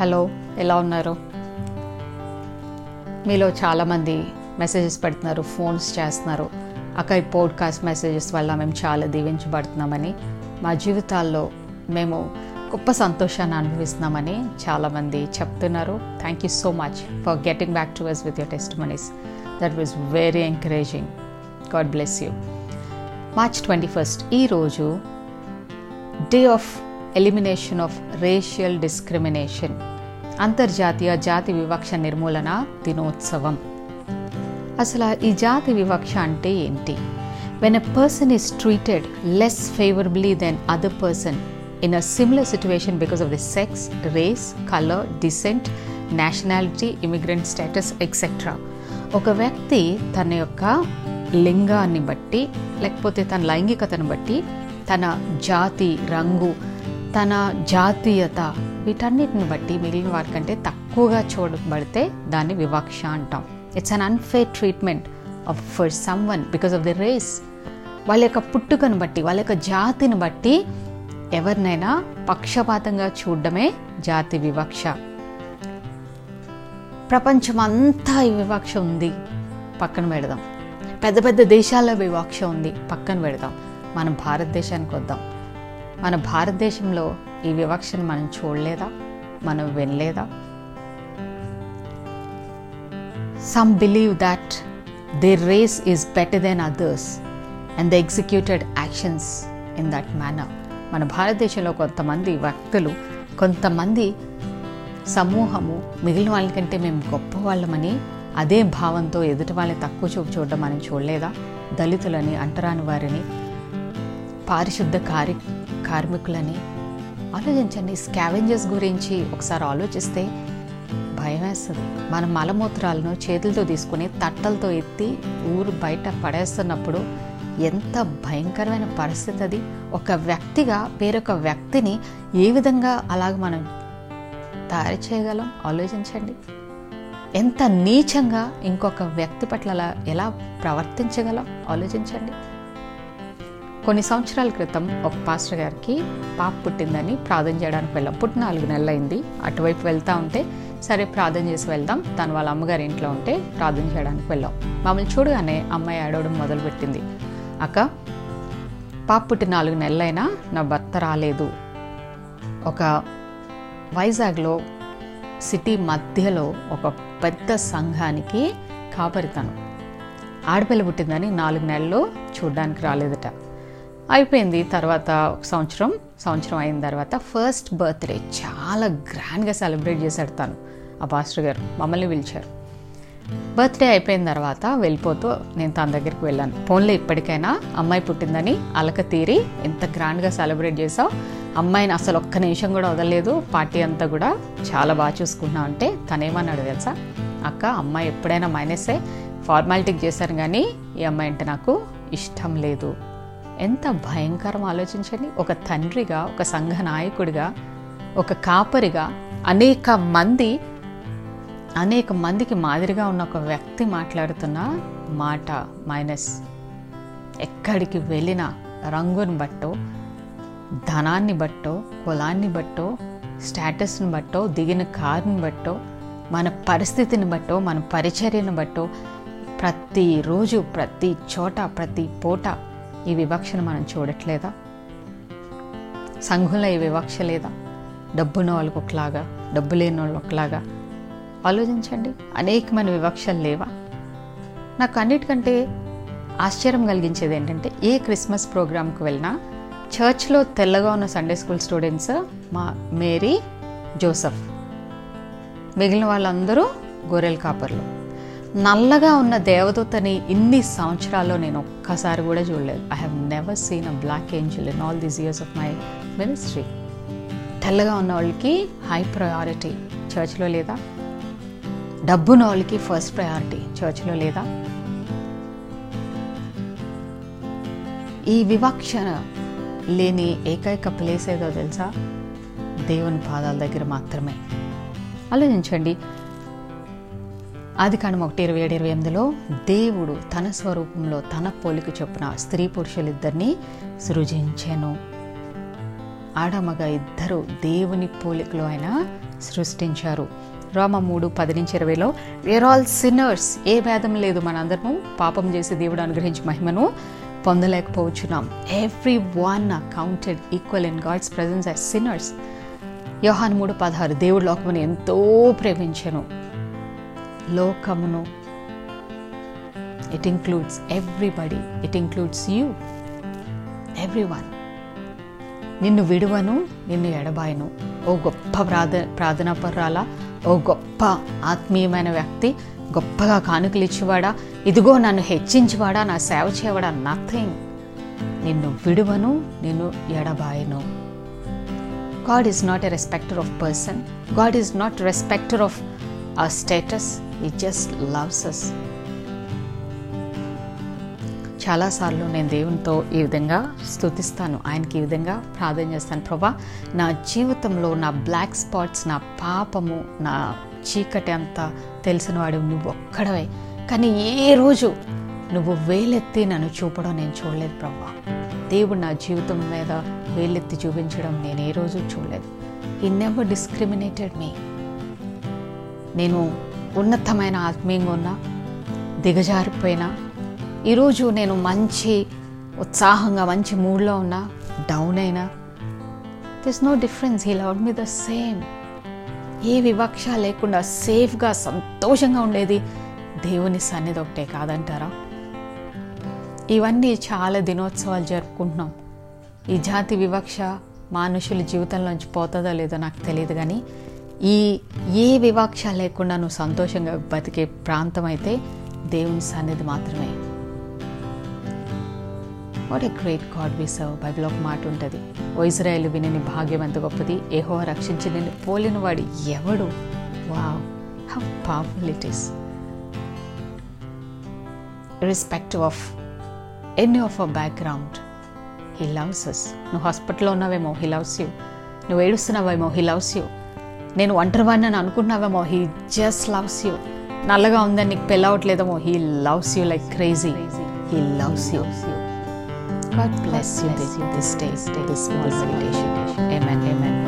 Hello ఎలా ఉన్నారు? మీలో చాలామంది మెసేజెస్ పెడుతున్నారు ఫోన్స్ చేస్తున్నారు. అక్క ఈ పోడ్కాస్ట్ మెసేజెస్ వల్ల మేము చాలా దీవించబడుతున్నామని మా జీవితాల్లో మేము గొప్ప సంతోషాన్ని అనుభవిస్తున్నామని చాలామంది చెప్తున్నారు. Thank you so much for getting back to us with your testimonies that was very encouraging God bless you March twenty first ఈరోజు day of elimination of racial discrimination అంతర్జాతీయ జాతి వివక్ష నిర్మూలన దినోత్సవం. అసలు ఈ జాతి వివక్ష అంటే ఏంటి? When a person is treated less favourably then other person in a similar situation because of the sex race colour descent nationality immigrant status etcetera ఒక వ్యక్తి తన యొక్క లింగాన్ని బట్టి లేకపోతే తన లైంగికతను బట్టి తన జాతి రంగు తన జాతీయత వీటన్నిటిని బట్టి మిగిలిన వారికంటే తక్కువగా చూడబడితే దాన్ని వివక్ష అంటాం. It's an unfair treatment of for someone because of the race వాళ్ళ యొక్క పుట్టుకను బట్టి వాళ్ళ యొక్క జాతిని బట్టి ఎవరినైనా పక్షపాతంగా చూడడమే జాతి వివక్ష. ప్రపంచమంతా ఈ వివక్ష ఉంది పక్కన పెడదాం. పెద్ద పెద్ద దేశాల్లో వివక్ష ఉంది పక్కన పెడదాం. మనం భారతదేశానికి వద్దాం. మన భారతదేశంలో ఈ వివక్షను మనం చూడలేదా? మనం వినలేదా? Some believe that they race is better then others and the executed actions in that manner మన భారతదేశంలో కొంతమంది వ్యక్తులు కొంతమంది సమూహము మిగిలిన వాళ్ళకంటే మేము గొప్ప వాళ్ళమని అదే భావంతో ఎదుటి వాళ్ళని తక్కువ చూపు చూడడం మనం చూడలేదా? దళితులని అంటరాని వారిని పారిశుద్ధ కార్య కార్మికులని. ఆలోచించండి స్కావెంజర్స్ గురించి ఒకసారి ఆలోచిస్తే భయం వేస్తుంది మన మలమూత్రాలను చేతులతో తీసుకుని తట్టలతో ఎత్తి ఊరు బయట పడేస్తున్నప్పుడు ఎంత భయంకరమైన పరిస్థితి అది. ఒక వ్యక్తిగా వేరొక వ్యక్తిని ఏ విధంగా అలాగ మనం తయారు చేయగలం? ఆలోచించండి. ఎంత నీచంగా ఇంకొక వ్యక్తి పట్ల అలా ఎలా ప్రవర్తించగలం? ఆలోచించండి. కొన్ని సంవత్సరాల క్రితం ఒక పాస్టర్ గారికి పాప పుట్టిందని ప్రార్థన చేయడానికి వెళ్ళాం. పుట్టి నాలుగు నెలలైంది. అటువైపు వెళ్తా ఉంటే సరే ప్రార్థన చేసి వెళ్దాం. తను వాళ్ళ అమ్మగారి ఇంట్లో ఉంటే ప్రార్థన చేయడానికి వెళ్ళాం. మమ్మల్ని చూడగానే అమ్మాయి ఆడవడం మొదలుపెట్టింది. అక్క పాప పుట్టి నాలుగు నెలలైనా నా భర్త రాలేదు. ఒక వైజాగ్లో సిటీ మధ్యలో ఒక పెద్ద సంఘానికి కాపరితను ఆడపిల్ల పుట్టిందని నాలుగు నెలలు చూడడానికి రాలేదట. అయిపోయింది తర్వాత ఒక సంవత్సరం. సంవత్సరం అయిన తర్వాత ఫస్ట్ బర్త్డే చాలా గ్రాండ్గా సెలబ్రేట్ చేశాడు తను ఆ పాస్టర్ గారు మమ్మల్ని పిలిచారు. బర్త్డే అయిపోయిన తర్వాత వెళ్ళిపోతూ నేను తన దగ్గరికి వెళ్ళాను. ఫోన్లో ఇప్పటికైనా అమ్మాయి పుట్టిందని అలక తీరి ఎంత గ్రాండ్గా సెలబ్రేట్ చేసావు అమ్మాయిని అసలు ఒక్క నిమిషం కూడా వదలలేదు. పార్టీ అంతా కూడా చాలా బాగా చూసుకున్నావు అంటే తనేమన్నాడు తెలుసా? అక్క అమ్మాయి ఎప్పుడైనా మైనసే ఫార్మాలిటీకి చేశారు కానీ ఈ అమ్మాయి అంటే నాకు ఇష్టం లేదు. ఎంత భయంకరం ఆలోచించండి. ఒక తండ్రిగా ఒక సంఘ నాయకుడిగా ఒక కాపరిగా అనేక మంది అనేక మందికి మాదిరిగా ఉన్న ఒక వ్యక్తి మాట్లాడుతున్న మాట మైనస్ ఎక్కడికి వెళ్ళినా రంగుని బట్టో ధనాన్ని బట్టో కులాన్ని బట్టో స్టేటస్ని బట్టో దిగిన కారుని బట్టో మన పరిస్థితిని బట్టో మన పరిచర్యను బట్టో ప్రతిరోజు ప్రతి చోట ప్రతి పూట ఈ వివక్షను మనం చూడట్లేదా? సంఘంలో ఈ వివక్ష లేదా? డబ్బున్న వాళ్ళకి ఒకలాగా డబ్బు లేని వాళ్ళు ఒకలాగా? ఆలోచించండి. అనేకమైన వివక్షలు లేవా? నాకు అన్నిటికంటే ఆశ్చర్యం కలిగించేది ఏంటంటే ఏ క్రిస్మస్ ప్రోగ్రామ్కి వెళ్ళినా చర్చ్లో తెల్లగా ఉన్న సండే స్కూల్ స్టూడెంట్స్ మా మేరీ జోసఫ్ మిగిలిన వాళ్ళందరూ గొర్రెల కాపర్లు. నల్లగా ఉన్న దేవదూతని ఇన్ని సంవత్సరాల్లో నేను ఒక్కసారి కూడా చూడలేదు. I have never seen a black angel in all these years of my ministry తెల్లగా ఉన్న వాళ్ళకి హై ప్రయారిటీ చర్చ్లో లేదా? డబ్బున్న వాళ్ళకి ఫస్ట్ ప్రయారిటీ చర్చ్లో లేదా? ఈ వివక్ష లేని ఏకైక ప్లేస్ ఏదో తెలుసా? దేవుని పాదాల దగ్గర మాత్రమే. ఆలోచించండి. ఆది కాండం ఒకటి ఇరవై ఏడు ఇరవై ఎనిమిదిలో దేవుడు తన స్వరూపంలో తన పోలిక చొప్పున స్త్రీ పురుషులిద్దరిని సృజించాను. ఆడమగ ఇద్దరు దేవుని పోలికలో ఆయన సృష్టించారు. రోమ మూడు పది నుంచి ఇరవైలో వేర్ ఆల్ సిన్నర్స్ ఏ భేదం లేదు మనందరము. పాపం చేసి దేవుడు అనుగ్రహించి మహిమను పొందలేకపోవచ్చున్నాం. Everyone counted equal in God's presence as sinners Yohan మూడు పదహారు దేవుడు లోకమును ఎంతో ప్రేమించాను. లోకమును. It includes everybody it includes you everyone నిన్ను విడువను నిన్ను ఎడబాయను. ఓ గొప్ప ప్రార్థ ప్రార్థనా పర్రాల ఓ గొప్ప ఆత్మీయమైన వ్యక్తి గొప్పగా కానుకలు ఇచ్చేవాడా ఇదిగో నన్ను హెచ్చించేవాడా నా సేవ చేయవాడా నథింగ్ నిన్ను విడువను నిన్ను ఎడబాయను. God is not a respecter of person God is not respecter of ఆ status he just loves us చాలాసార్లు నేను దేవునితో ఈ విధంగా స్తుతిస్తాను. ఆయనకి ఈ విధంగా ప్రార్థన చేస్తాను. ప్రభా నా జీవితంలో నా బ్లాక్ స్పాట్స్ నా పాపము నా చీకటి అంతా తెలిసినవాడు నువ్వు ఒక్కడవే. కానీ ఏ రోజు నువ్వు వేలెత్తి నన్ను చూపడం నేను చూడలేదు ప్రభా. దేవుడు నా జీవితం మీద వేలెత్తి చూపించడం నేను ఏ రోజు చూడలేదు. ఈ నెవర్ డిస్క్రిమినేటెడ్ మీ నేను ఉన్నతమైన ఆత్మీయంగా ఉన్నా దిగజారిపోయినా ఈరోజు నేను మంచి ఉత్సాహంగా మంచి మూడ్లో ఉన్నా డౌన్ అయినా this no difference he love me the same ఏ వివక్ష లేకుండా సేఫ్గా సంతోషంగా ఉండేది దేవుని సన్నిధి ఒకటే కాదంటారా? ఇవన్నీ చాలా దినోత్సవాలు జరుపుకుంటున్నాం. ఈ జాతి వివక్ష మనుషుల జీవితంలోంచి పోతుందో లేదో నాకు తెలియదు కానీ ఈ ఏ వివక్ష లేకుండా నువ్వు సంతోషంగా బతికే ప్రాంతం అయితే దేవుని సన్నిధి మాత్రమే. What a great God we serve Bible ఒక మాట ఉంటుంది. ఓ ఇజ్రాయెల్ వినని భాగ్యం ఎంత గొప్పది? ఏహో రక్షించి నిన్ను పోలిన వాడు ఎవడు? Wow how powerful it is irrespective of any of our background he loves us నువ్వు హాస్పిటల్లో ఉన్నావేమో హీ లవ్స్ యూ నువ్వు ఏడుస్తున్నావేమో హీ లవ్స్ యూ నేను ఒంటరివాడిని అని అనుకుంటున్నావేమో హీ జస్ట్ లవ్స్ యూ నల్లగా ఉందని నీకు పెళ్ళవట్లేదేమో he loves you like crazy he loves you God bless you this, this day, this small meditation. Amen. Amen.